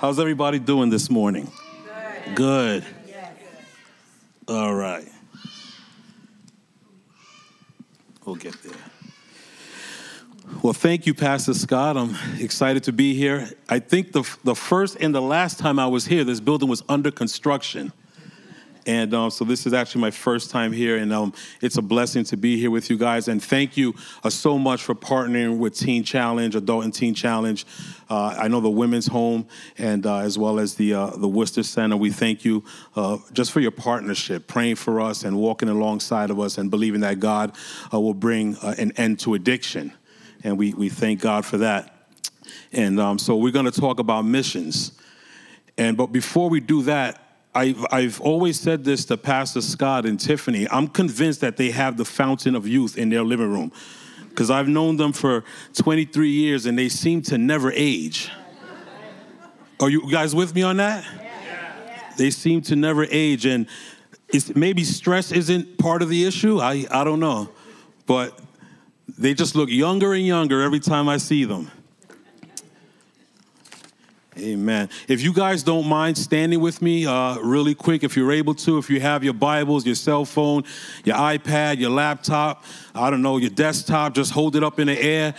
How's everybody doing this morning? Good. Good. All right. We'll get there. Well, thank you, Pastor Scott. I'm excited to be here. I think the, the first and the last time I was here, this building was under construction. And um, so this is actually my first time here, and um, it's a blessing to be here with you guys. And thank you uh, so much for partnering with Teen Challenge, Adult and Teen Challenge. Uh, I know the Women's Home, and uh, as well as the uh, the Worcester Center. We thank you uh, just for your partnership, praying for us and walking alongside of us, and believing that God uh, will bring an end to addiction. And we we thank God for that. And um, so we're going to talk about missions. And but before we do that, I've, I've always said this to Pastor Scott and Tiffany. I'm convinced that they have the fountain of youth in their living room because I've known them for 23 years and they seem to never age. Are you guys with me on that? Yeah. They seem to never age, and maybe stress isn't part of the issue. I, I don't know. But they just look younger and younger every time I see them. Amen. If you guys don't mind standing with me uh, really quick, if you're able to, if you have your Bibles, your cell phone, your iPad, your laptop, I don't know, your desktop, just hold it up in the air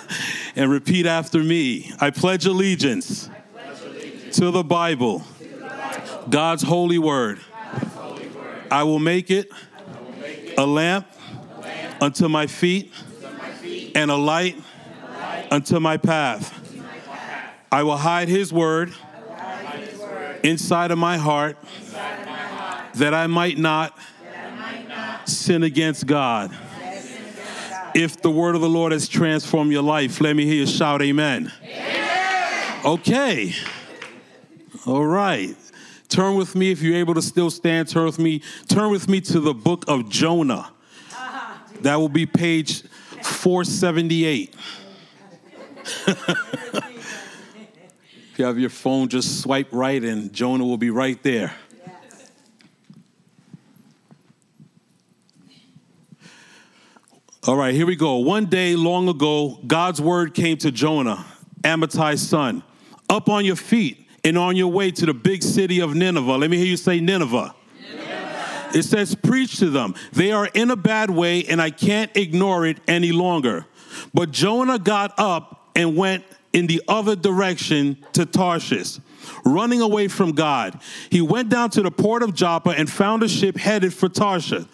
and repeat after me. I pledge allegiance, I pledge allegiance to, the Bible, to the Bible, God's holy word. God's holy word. I, will make it, will make it a, lamp a lamp unto my feet, my feet and a and a light unto my path. I will hide his word, inside, of my heart, that I might not, sin against God. If the word of the Lord has transformed your life, let me hear you shout amen. Okay. All right. Turn with me if you're able to still stand. Turn with me. Turn with me to the book of Jonah. That will be page 478. If you have your phone, just swipe right and Jonah will be right there. All right, here we go. One day long ago, God's word came to Jonah, Amittai's son. Up on your feet and on your way to the big city of Nineveh. Let me hear you say Nineveh. Nineveh. It says, Preach to them. They are in a bad way, and I can't ignore it any longer. But Jonah got up and went in the other direction to Tarshish, running away from God. He went down to the port of Joppa and found a ship headed for Tarshish.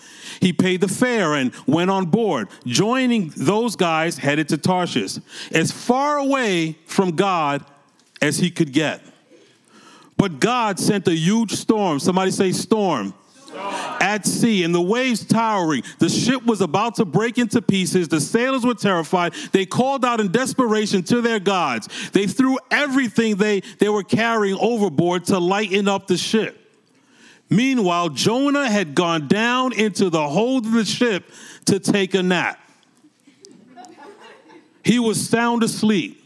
He paid the fare and went on board, joining those guys headed to Tarshish, as far away from God as he could get. But God sent a huge storm. Somebody say, storm at sea and the waves towering. The ship was about to break into pieces. The sailors were terrified. They called out in desperation to their gods. They threw everything they, they were carrying overboard to lighten up the ship. Meanwhile, Jonah had gone down into the hold of the ship to take a nap. He was sound asleep.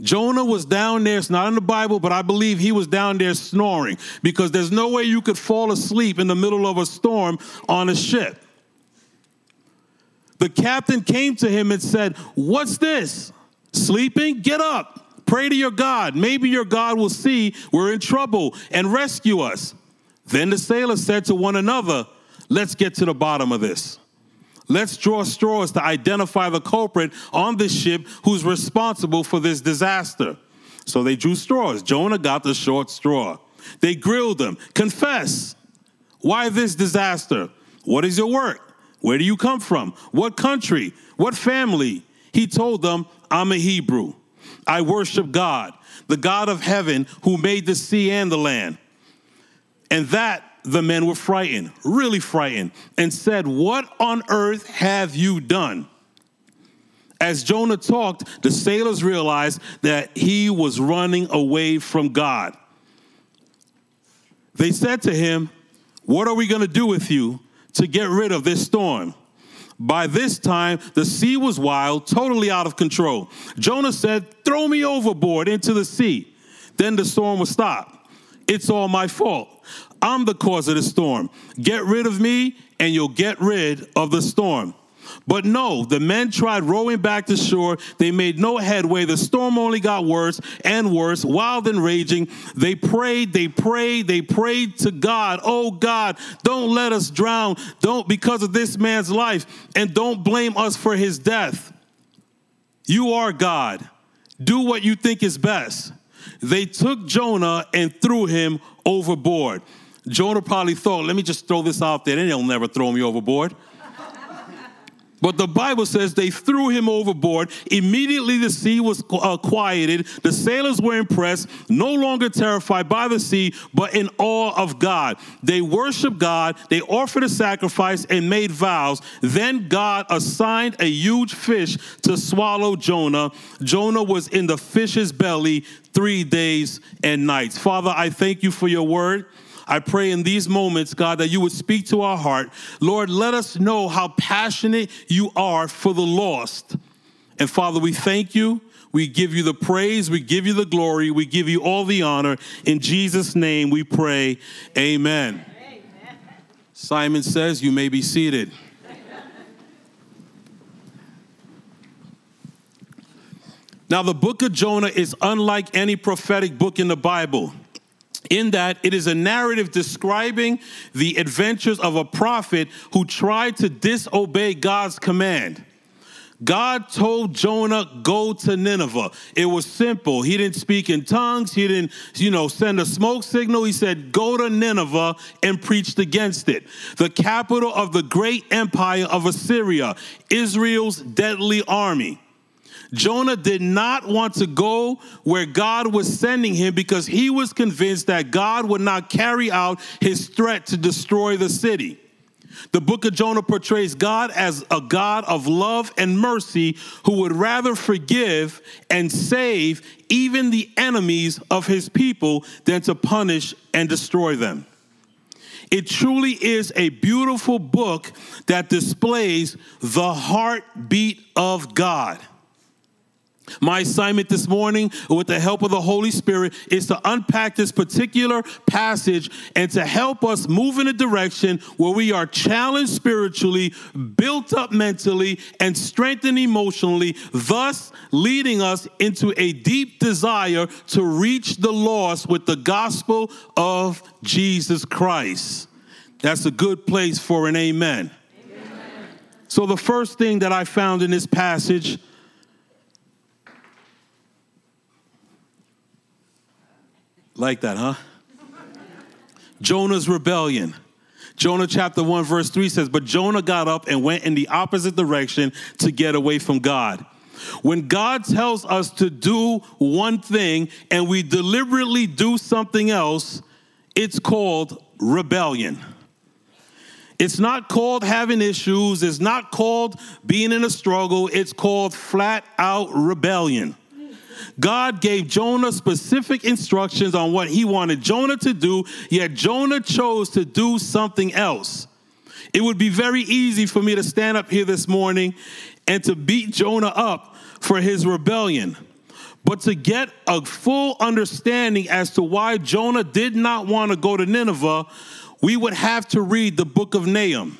Jonah was down there, it's not in the Bible, but I believe he was down there snoring because there's no way you could fall asleep in the middle of a storm on a ship. The captain came to him and said, What's this? Sleeping? Get up. Pray to your God. Maybe your God will see we're in trouble and rescue us. Then the sailors said to one another, Let's get to the bottom of this. Let's draw straws to identify the culprit on this ship who's responsible for this disaster. So they drew straws. Jonah got the short straw. They grilled him. Confess. Why this disaster? What is your work? Where do you come from? What country? What family? He told them, I'm a Hebrew. I worship God, the God of heaven who made the sea and the land. And that the men were frightened, really frightened, and said, What on earth have you done? As Jonah talked, the sailors realized that he was running away from God. They said to him, What are we going to do with you to get rid of this storm? By this time, the sea was wild, totally out of control. Jonah said, Throw me overboard into the sea. Then the storm will stop. It's all my fault. I'm the cause of the storm. Get rid of me, and you'll get rid of the storm. But no, the men tried rowing back to shore. They made no headway. The storm only got worse and worse, wild and raging. They prayed, they prayed, they prayed to God. Oh God, don't let us drown. Don't because of this man's life, and don't blame us for his death. You are God. Do what you think is best. They took Jonah and threw him overboard. Jonah probably thought, let me just throw this out there, and they'll never throw me overboard. But the Bible says they threw him overboard. Immediately the sea was uh, quieted. The sailors were impressed, no longer terrified by the sea, but in awe of God. They worshiped God, they offered a sacrifice and made vows. Then God assigned a huge fish to swallow Jonah. Jonah was in the fish's belly three days and nights. Father, I thank you for your word. I pray in these moments, God, that you would speak to our heart. Lord, let us know how passionate you are for the lost. And Father, we thank you. We give you the praise. We give you the glory. We give you all the honor. In Jesus' name we pray. Amen. Amen. Simon says, You may be seated. Now, the book of Jonah is unlike any prophetic book in the Bible in that it is a narrative describing the adventures of a prophet who tried to disobey God's command. God told Jonah, go to Nineveh. It was simple. He didn't speak in tongues. He didn't, you know, send a smoke signal. He said, go to Nineveh and preached against it. The capital of the great empire of Assyria, Israel's deadly army. Jonah did not want to go where God was sending him because he was convinced that God would not carry out his threat to destroy the city. The book of Jonah portrays God as a God of love and mercy who would rather forgive and save even the enemies of his people than to punish and destroy them. It truly is a beautiful book that displays the heartbeat of God. My assignment this morning, with the help of the Holy Spirit, is to unpack this particular passage and to help us move in a direction where we are challenged spiritually, built up mentally, and strengthened emotionally, thus leading us into a deep desire to reach the lost with the gospel of Jesus Christ. That's a good place for an amen. amen. So, the first thing that I found in this passage Like that, huh? Jonah's rebellion. Jonah chapter 1, verse 3 says, But Jonah got up and went in the opposite direction to get away from God. When God tells us to do one thing and we deliberately do something else, it's called rebellion. It's not called having issues, it's not called being in a struggle, it's called flat out rebellion. God gave Jonah specific instructions on what he wanted Jonah to do, yet Jonah chose to do something else. It would be very easy for me to stand up here this morning and to beat Jonah up for his rebellion. But to get a full understanding as to why Jonah did not want to go to Nineveh, we would have to read the book of Nahum.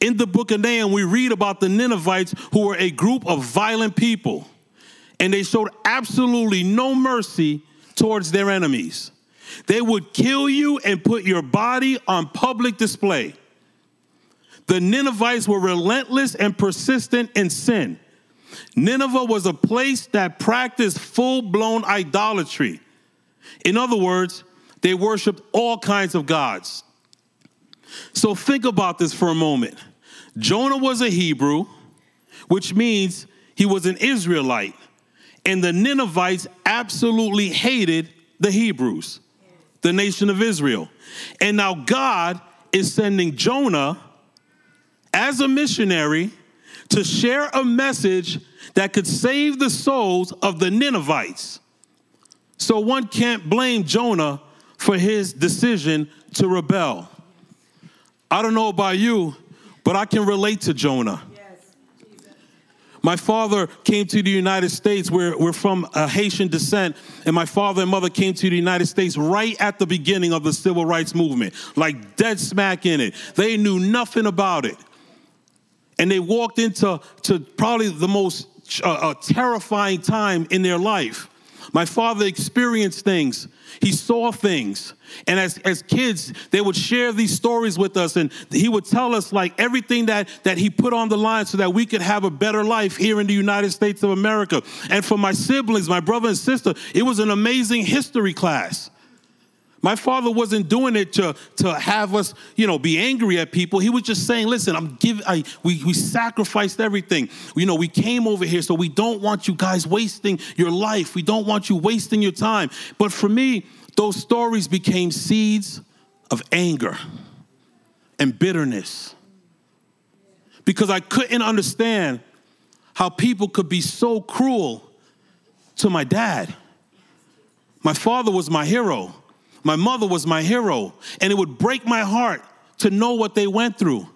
In the book of Nahum, we read about the Ninevites who were a group of violent people and they showed absolutely no mercy towards their enemies. They would kill you and put your body on public display. The Ninevites were relentless and persistent in sin. Nineveh was a place that practiced full blown idolatry. In other words, they worshiped all kinds of gods. So think about this for a moment. Jonah was a Hebrew, which means he was an Israelite. And the Ninevites absolutely hated the Hebrews, the nation of Israel. And now God is sending Jonah as a missionary to share a message that could save the souls of the Ninevites. So one can't blame Jonah for his decision to rebel. I don't know about you, but I can relate to Jonah. My father came to the United States. We're, we're from a Haitian descent, and my father and mother came to the United States right at the beginning of the civil rights movement, like dead smack in it. They knew nothing about it. And they walked into to probably the most uh, uh, terrifying time in their life. My father experienced things. He saw things. And as, as kids, they would share these stories with us, and he would tell us like everything that, that he put on the line so that we could have a better life here in the United States of America. And for my siblings, my brother and sister, it was an amazing history class. My father wasn't doing it to, to have us, you know, be angry at people. He was just saying, listen, I'm giving, I, we, we sacrificed everything. You know, we came over here, so we don't want you guys wasting your life. We don't want you wasting your time. But for me, those stories became seeds of anger and bitterness because I couldn't understand how people could be so cruel to my dad. My father was my hero. My mother was my hero, and it would break my heart to know what they went through.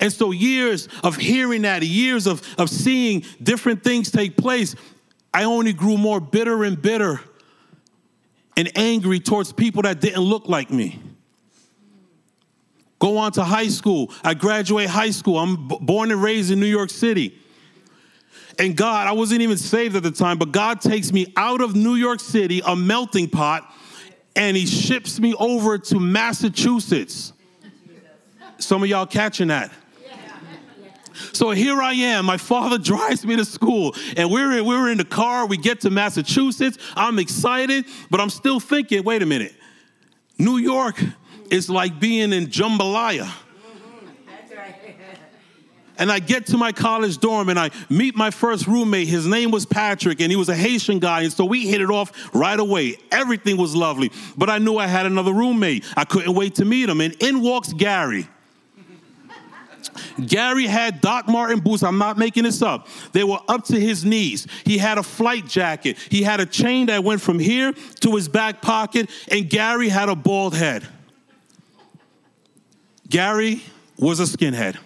And so, years of hearing that, years of, of seeing different things take place, I only grew more bitter and bitter and angry towards people that didn't look like me. Go on to high school. I graduate high school. I'm born and raised in New York City. And God, I wasn't even saved at the time, but God takes me out of New York City, a melting pot, and he ships me over to Massachusetts. Some of y'all catching that. So here I am. My father drives me to school, and we're in, we're in the car. We get to Massachusetts. I'm excited, but I'm still thinking. Wait a minute. New York is like being in jambalaya. And I get to my college dorm and I meet my first roommate. His name was Patrick and he was a Haitian guy. And so we hit it off right away. Everything was lovely. But I knew I had another roommate. I couldn't wait to meet him. And in walks Gary. Gary had Doc Martens boots. I'm not making this up. They were up to his knees. He had a flight jacket. He had a chain that went from here to his back pocket. And Gary had a bald head. Gary was a skinhead.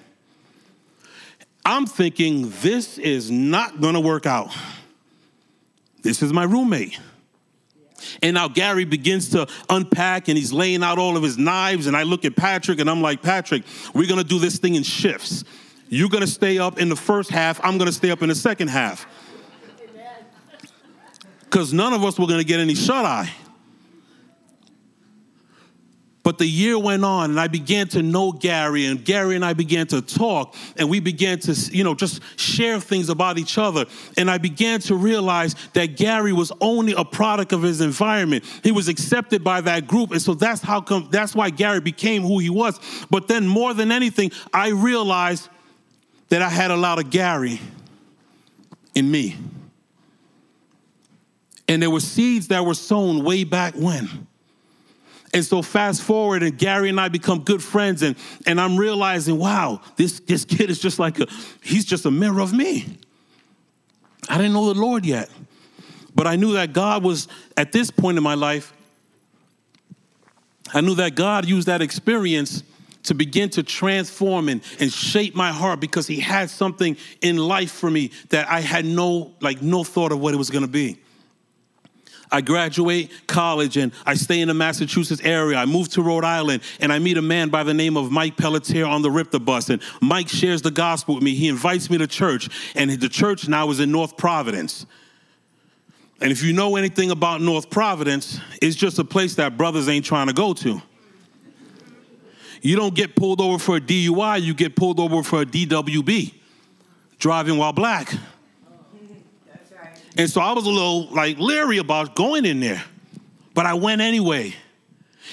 I'm thinking, this is not gonna work out. This is my roommate. And now Gary begins to unpack and he's laying out all of his knives. And I look at Patrick and I'm like, Patrick, we're gonna do this thing in shifts. You're gonna stay up in the first half, I'm gonna stay up in the second half. Because none of us were gonna get any shut eye. But the year went on and I began to know Gary and Gary and I began to talk and we began to, you know, just share things about each other. And I began to realize that Gary was only a product of his environment. He was accepted by that group. And so that's how come, that's why Gary became who he was. But then more than anything, I realized that I had a lot of Gary in me. And there were seeds that were sown way back when and so fast forward, and Gary and I become good friends, and, and I'm realizing, wow, this, this kid is just like a, he's just a mirror of me. I didn't know the Lord yet. But I knew that God was, at this point in my life, I knew that God used that experience to begin to transform and, and shape my heart because he had something in life for me that I had no, like no thought of what it was gonna be. I graduate college and I stay in the Massachusetts area. I move to Rhode Island and I meet a man by the name of Mike Pelletier on the RIPTA bus. And Mike shares the gospel with me. He invites me to church, and the church now is in North Providence. And if you know anything about North Providence, it's just a place that brothers ain't trying to go to. You don't get pulled over for a DUI, you get pulled over for a DWB, driving while black. And so I was a little like leery about going in there, but I went anyway.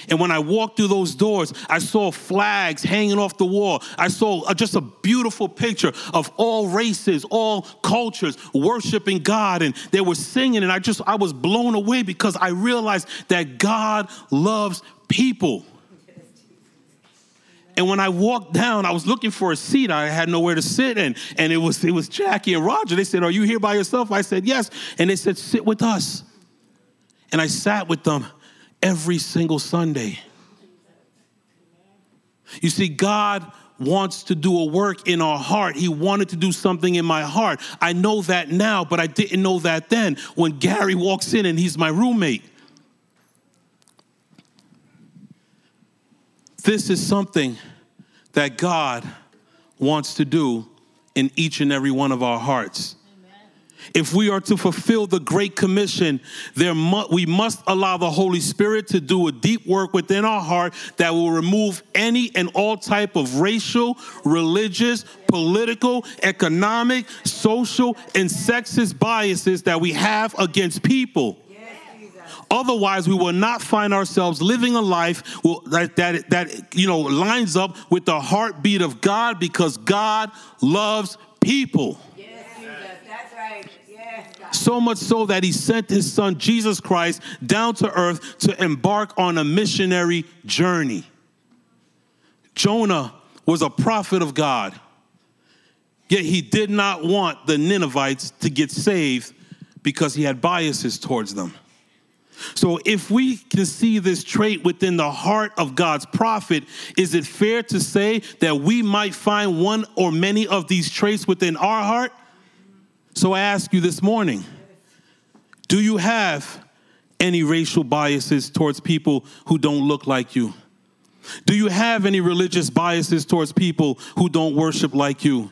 And when I walked through those doors, I saw flags hanging off the wall. I saw uh, just a beautiful picture of all races, all cultures worshiping God and they were singing and I just I was blown away because I realized that God loves people. And when I walked down, I was looking for a seat. I had nowhere to sit, and, and it was it was Jackie and Roger. They said, Are you here by yourself? I said, Yes. And they said, Sit with us. And I sat with them every single Sunday. You see, God wants to do a work in our heart. He wanted to do something in my heart. I know that now, but I didn't know that then when Gary walks in and he's my roommate. This is something that God wants to do in each and every one of our hearts. If we are to fulfill the Great Commission, there mu- we must allow the Holy Spirit to do a deep work within our heart that will remove any and all type of racial, religious, political, economic, social, and sexist biases that we have against people. Otherwise, we will not find ourselves living a life that, that, that you know lines up with the heartbeat of God because God loves people. So much so that he sent his son Jesus Christ down to earth to embark on a missionary journey. Jonah was a prophet of God, yet he did not want the Ninevites to get saved because he had biases towards them. So, if we can see this trait within the heart of God's prophet, is it fair to say that we might find one or many of these traits within our heart? So, I ask you this morning do you have any racial biases towards people who don't look like you? Do you have any religious biases towards people who don't worship like you?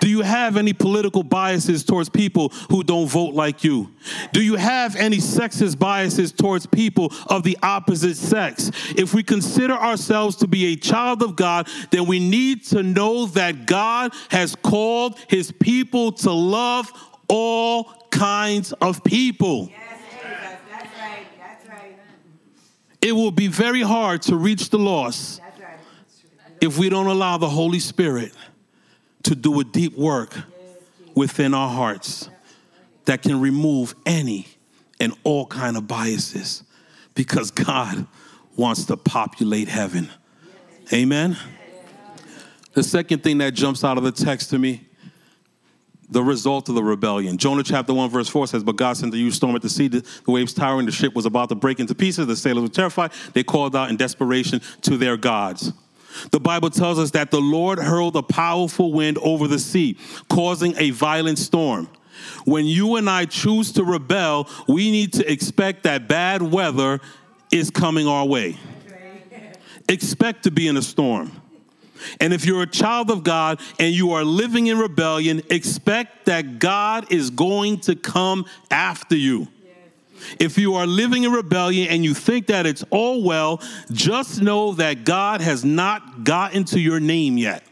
Do you have any political biases towards people who don't vote like you? Do you have any sexist biases towards people of the opposite sex? If we consider ourselves to be a child of God, then we need to know that God has called his people to love all kinds of people. Yes, That's right. That's right. It will be very hard to reach the lost right. if we don't allow the Holy Spirit to do a deep work within our hearts that can remove any and all kind of biases because God wants to populate heaven. Amen. The second thing that jumps out of the text to me the result of the rebellion. Jonah chapter 1, verse 4 says, But God sent a huge storm at the sea, the waves towering, the ship was about to break into pieces. The sailors were terrified. They called out in desperation to their gods. The Bible tells us that the Lord hurled a powerful wind over the sea, causing a violent storm. When you and I choose to rebel, we need to expect that bad weather is coming our way. Expect to be in a storm. And if you're a child of God and you are living in rebellion, expect that God is going to come after you. If you are living in rebellion and you think that it's all well, just know that God has not gotten to your name yet.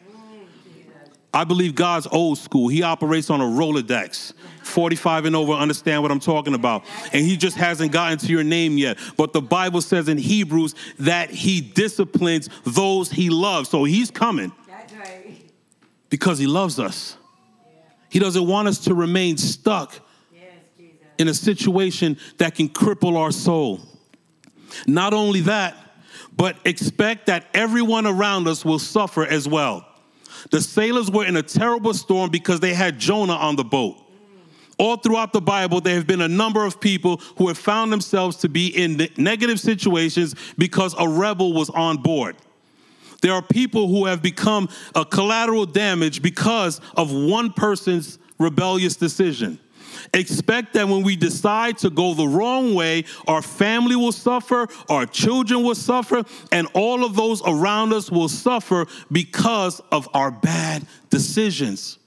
I believe God's old school. He operates on a Rolodex. 45 and over understand what I'm talking about. And he just hasn't gotten to your name yet. But the Bible says in Hebrews that he disciplines those he loves. So he's coming. Because he loves us. He doesn't want us to remain stuck in a situation that can cripple our soul. Not only that, but expect that everyone around us will suffer as well. The sailors were in a terrible storm because they had Jonah on the boat. All throughout the Bible, there have been a number of people who have found themselves to be in negative situations because a rebel was on board. There are people who have become a collateral damage because of one person's rebellious decision. Expect that when we decide to go the wrong way, our family will suffer, our children will suffer, and all of those around us will suffer because of our bad decisions.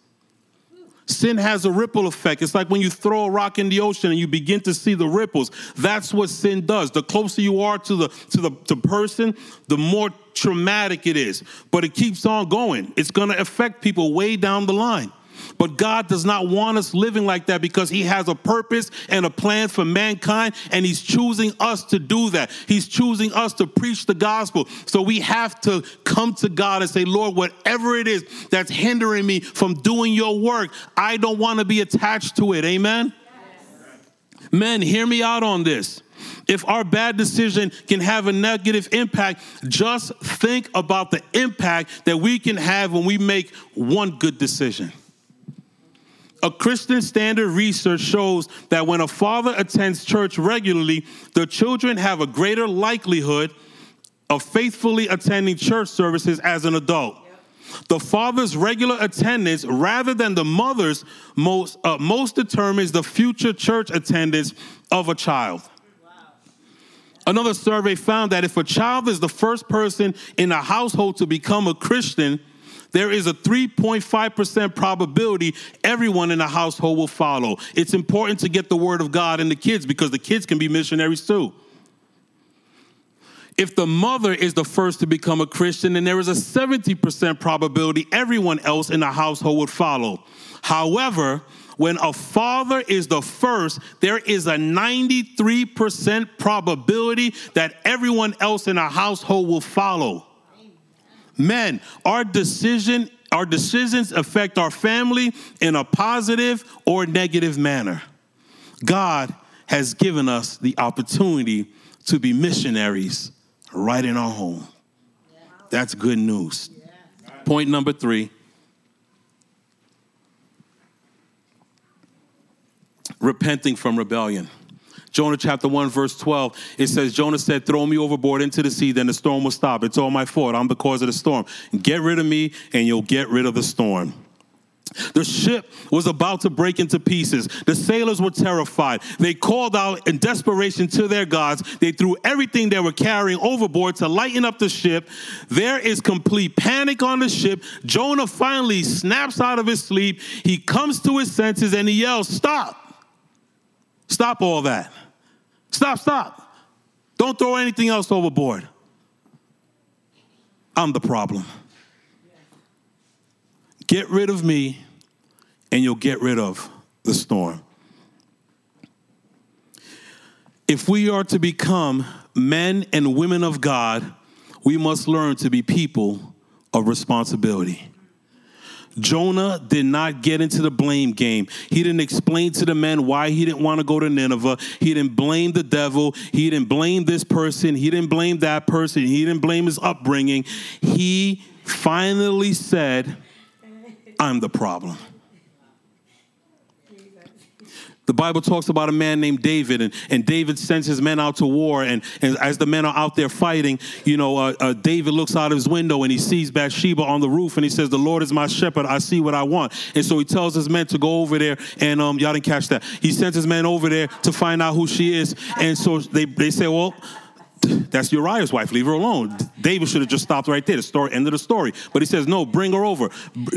Sin has a ripple effect. It's like when you throw a rock in the ocean and you begin to see the ripples. That's what sin does. The closer you are to the to the to person, the more traumatic it is. But it keeps on going. It's going to affect people way down the line. But God does not want us living like that because He has a purpose and a plan for mankind, and He's choosing us to do that. He's choosing us to preach the gospel. So we have to come to God and say, Lord, whatever it is that's hindering me from doing your work, I don't want to be attached to it. Amen? Yes. Men, hear me out on this. If our bad decision can have a negative impact, just think about the impact that we can have when we make one good decision. A Christian Standard research shows that when a father attends church regularly, the children have a greater likelihood of faithfully attending church services as an adult. The father's regular attendance, rather than the mother's, most, uh, most determines the future church attendance of a child. Another survey found that if a child is the first person in a household to become a Christian, there is a 3.5% probability everyone in the household will follow. It's important to get the word of God in the kids because the kids can be missionaries too. If the mother is the first to become a Christian, then there is a 70% probability everyone else in the household would follow. However, when a father is the first, there is a 93% probability that everyone else in a household will follow. Men, our decision our decisions affect our family in a positive or negative manner. God has given us the opportunity to be missionaries right in our home. That's good news. Point number three repenting from rebellion. Jonah chapter 1, verse 12, it says, Jonah said, Throw me overboard into the sea, then the storm will stop. It's all my fault. I'm the cause of the storm. Get rid of me, and you'll get rid of the storm. The ship was about to break into pieces. The sailors were terrified. They called out in desperation to their gods. They threw everything they were carrying overboard to lighten up the ship. There is complete panic on the ship. Jonah finally snaps out of his sleep. He comes to his senses and he yells, Stop! Stop all that. Stop, stop. Don't throw anything else overboard. I'm the problem. Get rid of me, and you'll get rid of the storm. If we are to become men and women of God, we must learn to be people of responsibility. Jonah did not get into the blame game. He didn't explain to the men why he didn't want to go to Nineveh. He didn't blame the devil. He didn't blame this person. He didn't blame that person. He didn't blame his upbringing. He finally said, I'm the problem. The Bible talks about a man named David, and, and David sends his men out to war. And, and as the men are out there fighting, you know, uh, uh, David looks out of his window and he sees Bathsheba on the roof, and he says, "The Lord is my shepherd; I see what I want." And so he tells his men to go over there, and um, y'all didn't catch that. He sends his men over there to find out who she is, and so they they say, "Well." That's Uriah's wife. Leave her alone. David should have just stopped right there. The story, end of the story. But he says, no, bring her over.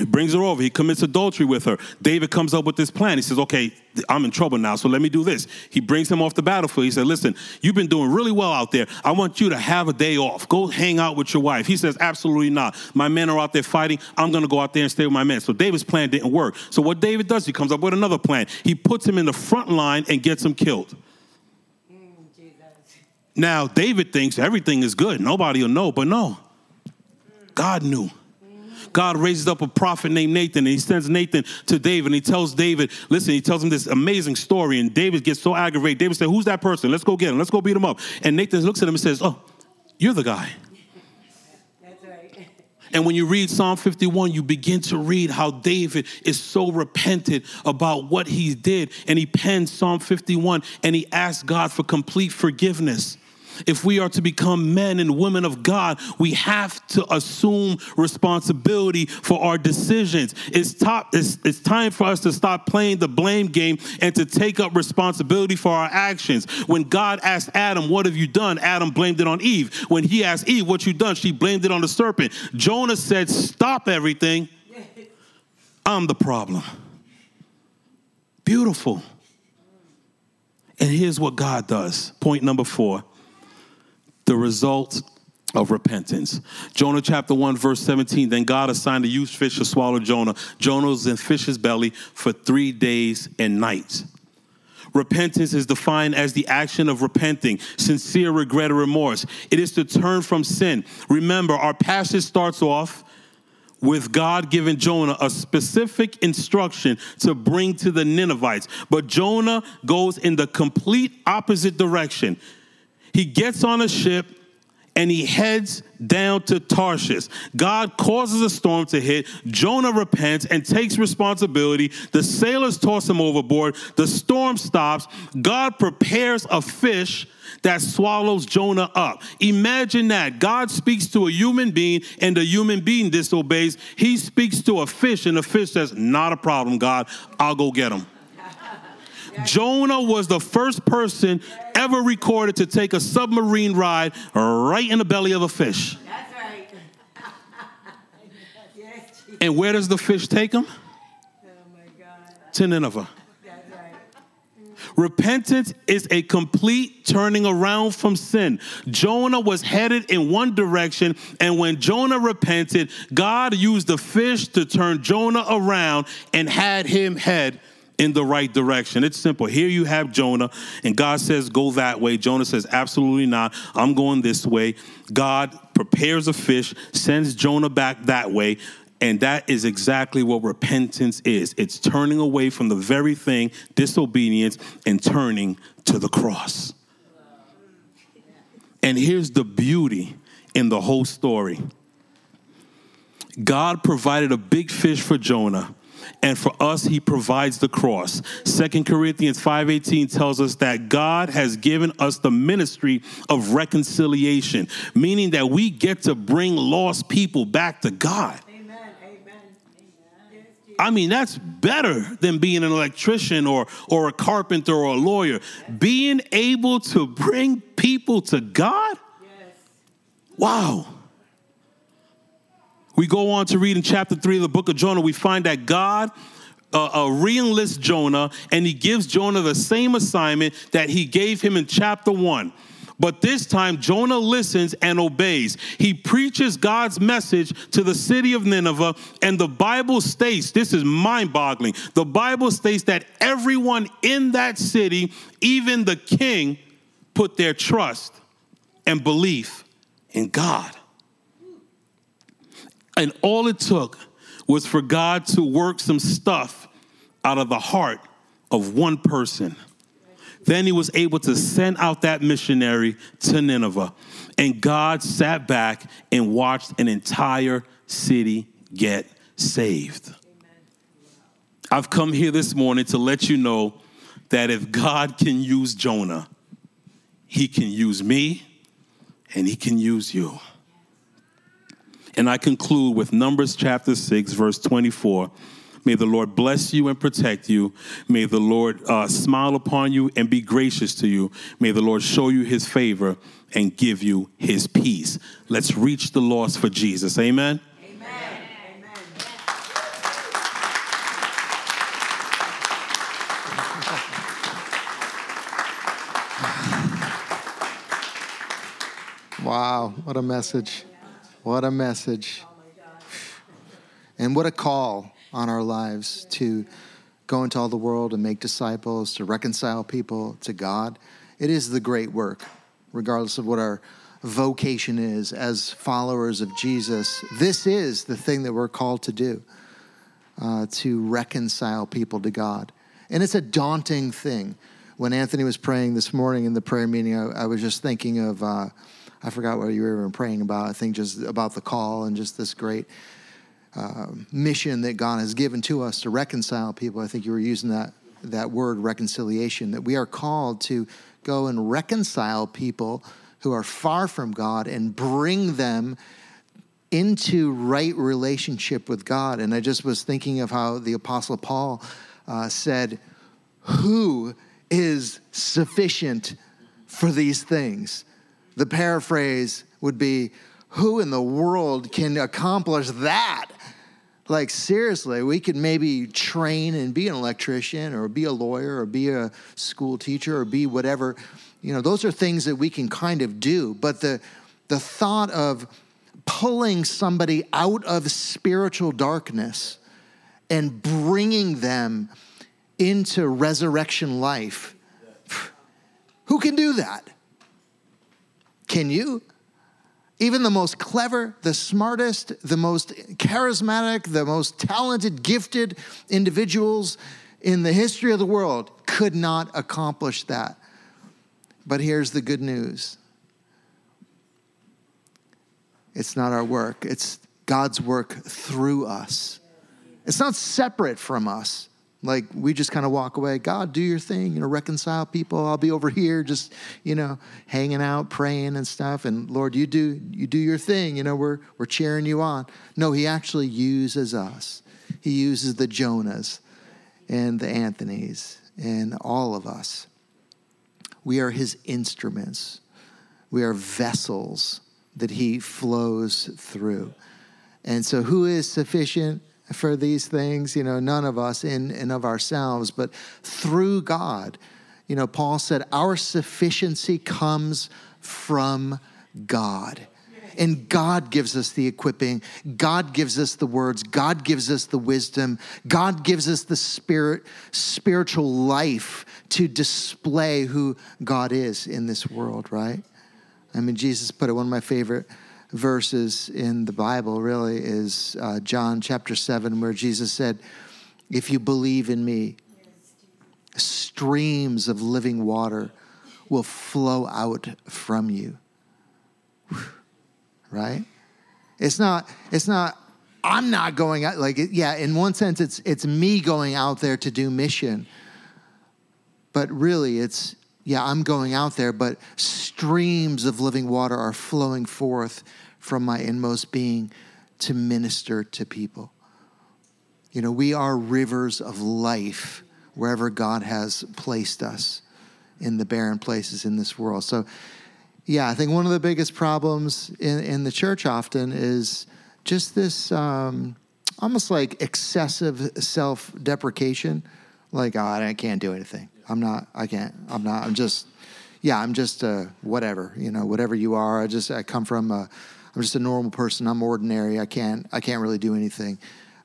brings her over. He commits adultery with her. David comes up with this plan. He says, okay, I'm in trouble now, so let me do this. He brings him off the battlefield. He said, listen, you've been doing really well out there. I want you to have a day off. Go hang out with your wife. He says, absolutely not. My men are out there fighting. I'm going to go out there and stay with my men. So David's plan didn't work. So what David does, he comes up with another plan. He puts him in the front line and gets him killed. Now, David thinks everything is good. Nobody will know, but no. God knew. God raises up a prophet named Nathan, and he sends Nathan to David, and he tells David, listen, he tells him this amazing story, and David gets so aggravated. David said, Who's that person? Let's go get him. Let's go beat him up. And Nathan looks at him and says, Oh, you're the guy. And when you read Psalm 51, you begin to read how David is so repentant about what he did. And he pens Psalm 51 and he asks God for complete forgiveness. If we are to become men and women of God, we have to assume responsibility for our decisions. It's, top, it's, it's time for us to stop playing the blame game and to take up responsibility for our actions. When God asked Adam, What have you done? Adam blamed it on Eve. When he asked Eve, What you done? She blamed it on the serpent. Jonah said, Stop everything. I'm the problem. Beautiful. And here's what God does. Point number four the result of repentance. Jonah chapter 1, verse 17. Then God assigned a huge fish to swallow Jonah. Jonah was in fish's belly for three days and nights. Repentance is defined as the action of repenting, sincere regret or remorse. It is to turn from sin. Remember, our passage starts off with God giving Jonah a specific instruction to bring to the Ninevites. But Jonah goes in the complete opposite direction. He gets on a ship and he heads down to Tarshish. God causes a storm to hit. Jonah repents and takes responsibility. The sailors toss him overboard. The storm stops. God prepares a fish that swallows Jonah up. Imagine that. God speaks to a human being and the human being disobeys. He speaks to a fish and the fish says, Not a problem, God. I'll go get him. Jonah was the first person ever recorded to take a submarine ride right in the belly of a fish. And where does the fish take him? To Nineveh. Repentance is a complete turning around from sin. Jonah was headed in one direction, and when Jonah repented, God used the fish to turn Jonah around and had him head in the right direction. It's simple. Here you have Jonah, and God says, Go that way. Jonah says, Absolutely not. I'm going this way. God prepares a fish, sends Jonah back that way. And that is exactly what repentance is it's turning away from the very thing, disobedience, and turning to the cross. And here's the beauty in the whole story God provided a big fish for Jonah. And for us, he provides the cross. Second Corinthians 5:18 tells us that God has given us the ministry of reconciliation, meaning that we get to bring lost people back to God. Yes, I mean, that's better than being an electrician or, or a carpenter or a lawyer. Being able to bring people to God? Yes. Wow. We go on to read in chapter 3 of the book of Jonah, we find that God uh, uh, reenlists Jonah and he gives Jonah the same assignment that he gave him in chapter 1. But this time, Jonah listens and obeys. He preaches God's message to the city of Nineveh, and the Bible states this is mind boggling. The Bible states that everyone in that city, even the king, put their trust and belief in God. And all it took was for God to work some stuff out of the heart of one person. Then he was able to send out that missionary to Nineveh. And God sat back and watched an entire city get saved. I've come here this morning to let you know that if God can use Jonah, he can use me and he can use you. And I conclude with Numbers chapter 6, verse 24. May the Lord bless you and protect you. May the Lord uh, smile upon you and be gracious to you. May the Lord show you his favor and give you his peace. Let's reach the lost for Jesus. Amen. Amen. Amen. Wow, what a message. What a message. And what a call on our lives to go into all the world and make disciples, to reconcile people to God. It is the great work, regardless of what our vocation is as followers of Jesus. This is the thing that we're called to do uh, to reconcile people to God. And it's a daunting thing. When Anthony was praying this morning in the prayer meeting, I, I was just thinking of, uh, I forgot what you were even praying about. I think just about the call and just this great uh, mission that God has given to us to reconcile people. I think you were using that, that word reconciliation, that we are called to go and reconcile people who are far from God and bring them into right relationship with God. And I just was thinking of how the Apostle Paul uh, said, Who is sufficient for these things? The paraphrase would be, Who in the world can accomplish that? Like, seriously, we could maybe train and be an electrician or be a lawyer or be a school teacher or be whatever. You know, those are things that we can kind of do. But the, the thought of pulling somebody out of spiritual darkness and bringing them into resurrection life, who can do that? Can you? Even the most clever, the smartest, the most charismatic, the most talented, gifted individuals in the history of the world could not accomplish that. But here's the good news it's not our work, it's God's work through us. It's not separate from us. Like we just kind of walk away. God, do your thing. You know, reconcile people. I'll be over here, just you know, hanging out, praying and stuff. And Lord, you do you do your thing. You know, we're we're cheering you on. No, He actually uses us. He uses the Jonahs and the Anthonys and all of us. We are His instruments. We are vessels that He flows through. And so, who is sufficient? For these things, you know, none of us in and of ourselves, but through God. You know, Paul said, Our sufficiency comes from God. And God gives us the equipping. God gives us the words. God gives us the wisdom. God gives us the spirit, spiritual life to display who God is in this world, right? I mean, Jesus put it, one of my favorite verses in the Bible really is uh, John chapter 7, where Jesus said, If you believe in me, streams of living water will flow out from you right? It's not, it's not, I'm not going out, like, yeah, in one sense, it's, it's me going out there to do mission. But really, it's, yeah, I'm going out there, but streams of living water are flowing forth from my inmost being to minister to people. You know, we are rivers of life wherever God has placed us in the barren places in this world. So, yeah, I think one of the biggest problems in, in the church often is just this um, almost like excessive self deprecation. Like, oh, I can't do anything. I'm not, I can't, I'm not, I'm just, yeah, I'm just uh, whatever, you know, whatever you are. I just, I come from, a, I'm just a normal person. I'm ordinary. I can't, I can't really do anything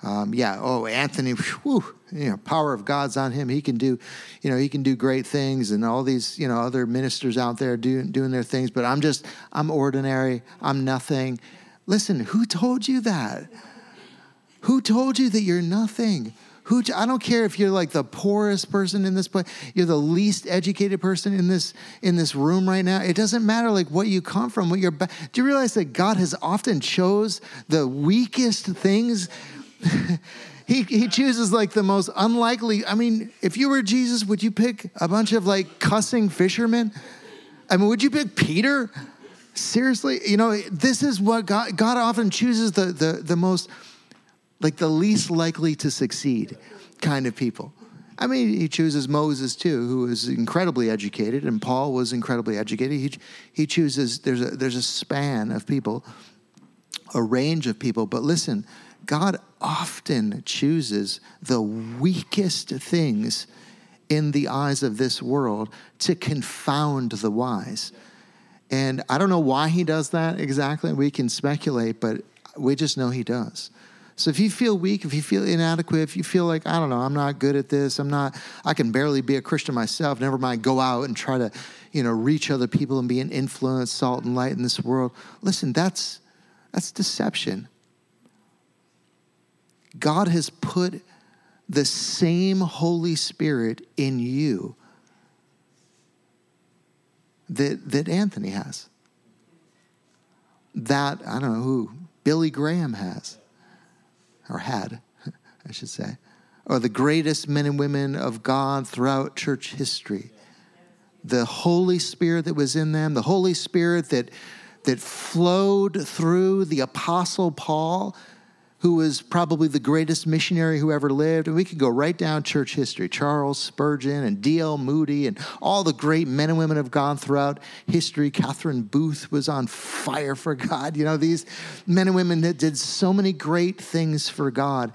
um, yeah, oh, Anthony, whew, you know, power of God's on him. He can do, you know, he can do great things, and all these, you know, other ministers out there doing doing their things. But I'm just, I'm ordinary. I'm nothing. Listen, who told you that? Who told you that you're nothing? Who I don't care if you're like the poorest person in this place, you're the least educated person in this in this room right now. It doesn't matter like what you come from, what you're. Do you realize that God has often chose the weakest things he, he chooses like the most unlikely. I mean, if you were Jesus, would you pick a bunch of like cussing fishermen? I mean, would you pick Peter? Seriously, you know, this is what God, God often chooses the, the, the most, like the least likely to succeed kind of people. I mean, he chooses Moses too, who is incredibly educated, and Paul was incredibly educated. He, he chooses, there's a, there's a span of people, a range of people. But listen, God often chooses the weakest things in the eyes of this world to confound the wise. And I don't know why he does that exactly. We can speculate, but we just know he does. So if you feel weak, if you feel inadequate, if you feel like, I don't know, I'm not good at this, I'm not, I can barely be a Christian myself, never mind go out and try to, you know, reach other people and be an influence, salt and light in this world. Listen, that's that's deception. God has put the same Holy Spirit in you that, that Anthony has. That, I don't know who, Billy Graham has, or had, I should say, are the greatest men and women of God throughout church history. The Holy Spirit that was in them, the Holy Spirit that, that flowed through the Apostle Paul who was probably the greatest missionary who ever lived. And we could go right down church history Charles Spurgeon and D.L. Moody and all the great men and women have gone throughout history. Catherine Booth was on fire for God. You know, these men and women that did so many great things for God.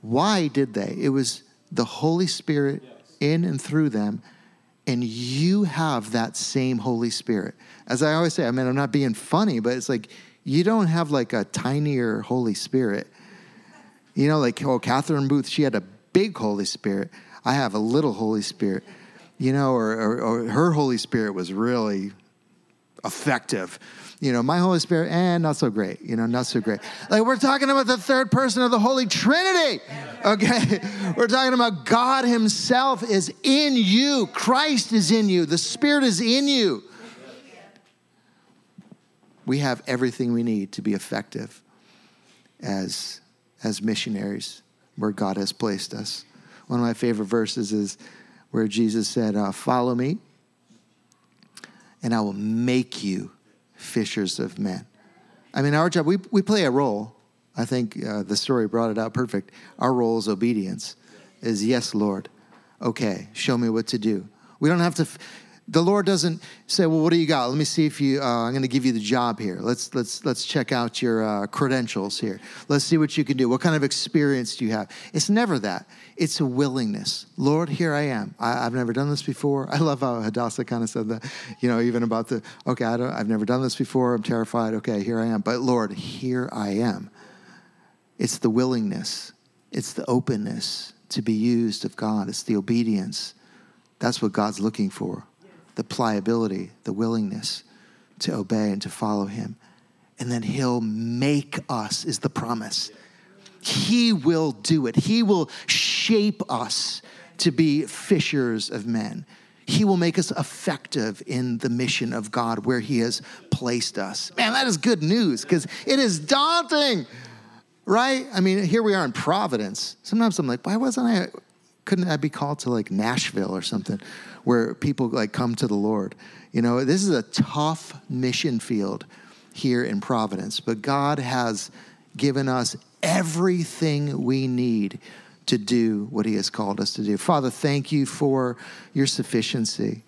Why did they? It was the Holy Spirit in and through them. And you have that same Holy Spirit. As I always say, I mean, I'm not being funny, but it's like you don't have like a tinier Holy Spirit. You know, like, oh, Catherine Booth, she had a big Holy Spirit. I have a little Holy Spirit. You know, or, or, or her Holy Spirit was really effective. You know, my Holy Spirit, and eh, not so great. You know, not so great. Like we're talking about the third person of the Holy Trinity. Okay, we're talking about God Himself is in you. Christ is in you. The Spirit is in you. We have everything we need to be effective as as missionaries where God has placed us. One of my favorite verses is where Jesus said, uh, Follow me, and I will make you fishers of men. I mean, our job, we, we play a role. I think uh, the story brought it out perfect. Our role is obedience, is yes, Lord. Okay, show me what to do. We don't have to. The Lord doesn't say, "Well, what do you got? Let me see if you. Uh, I'm going to give you the job here. Let's let's let's check out your uh, credentials here. Let's see what you can do. What kind of experience do you have?" It's never that. It's a willingness. Lord, here I am. I, have never done this before. I love how Hadassah kind of said that. You know, even about the okay, I don't, I've never done this before. I'm terrified. Okay, here I am. But Lord, here I am. It's the willingness. It's the openness to be used of God. It's the obedience. That's what God's looking for the pliability, the willingness to obey and to follow Him. And then He'll make us, is the promise. He will do it, He will shape us to be fishers of men. He will make us effective in the mission of God where He has placed us. Man, that is good news because it is daunting, right? I mean, here we are in Providence. Sometimes I'm like, why wasn't I, couldn't I be called to like Nashville or something? where people like come to the Lord. You know, this is a tough mission field here in Providence, but God has given us everything we need to do what He has called us to do. Father, thank you for your sufficiency.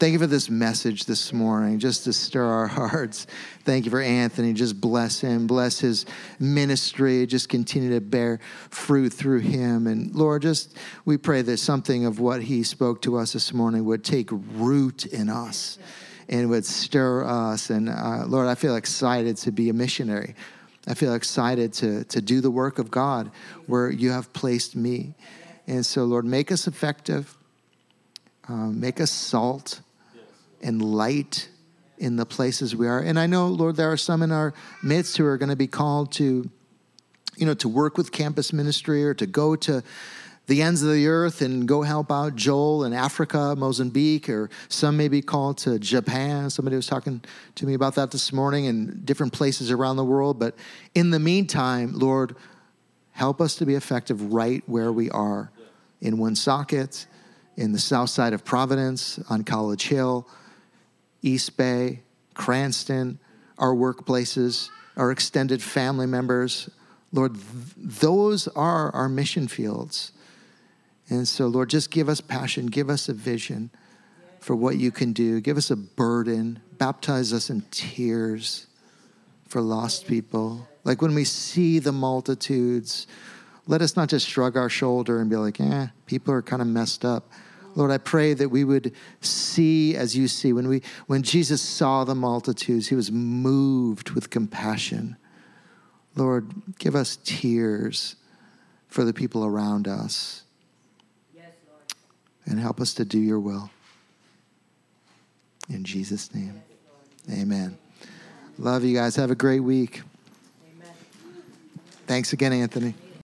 Thank you for this message this morning, just to stir our hearts. Thank you for Anthony. Just bless him, bless his ministry. Just continue to bear fruit through him. And Lord, just we pray that something of what he spoke to us this morning would take root in us and would stir us. And uh, Lord, I feel excited to be a missionary. I feel excited to, to do the work of God where you have placed me. And so, Lord, make us effective, uh, make us salt and light in the places we are. And I know, Lord, there are some in our midst who are going to be called to, you know, to work with campus ministry or to go to the ends of the earth and go help out Joel in Africa, Mozambique, or some may be called to Japan. Somebody was talking to me about that this morning and different places around the world. But in the meantime, Lord, help us to be effective right where we are in Woonsocket, in the south side of Providence, on College Hill East Bay, Cranston, our workplaces, our extended family members. Lord, th- those are our mission fields. And so, Lord, just give us passion, give us a vision for what you can do, give us a burden, baptize us in tears for lost people. Like when we see the multitudes, let us not just shrug our shoulder and be like, eh, people are kind of messed up. Lord, I pray that we would see as you see. When, we, when Jesus saw the multitudes, he was moved with compassion. Lord, give us tears for the people around us. Yes, and help us to do your will. In Jesus' name, amen. Love you guys. Have a great week. Thanks again, Anthony.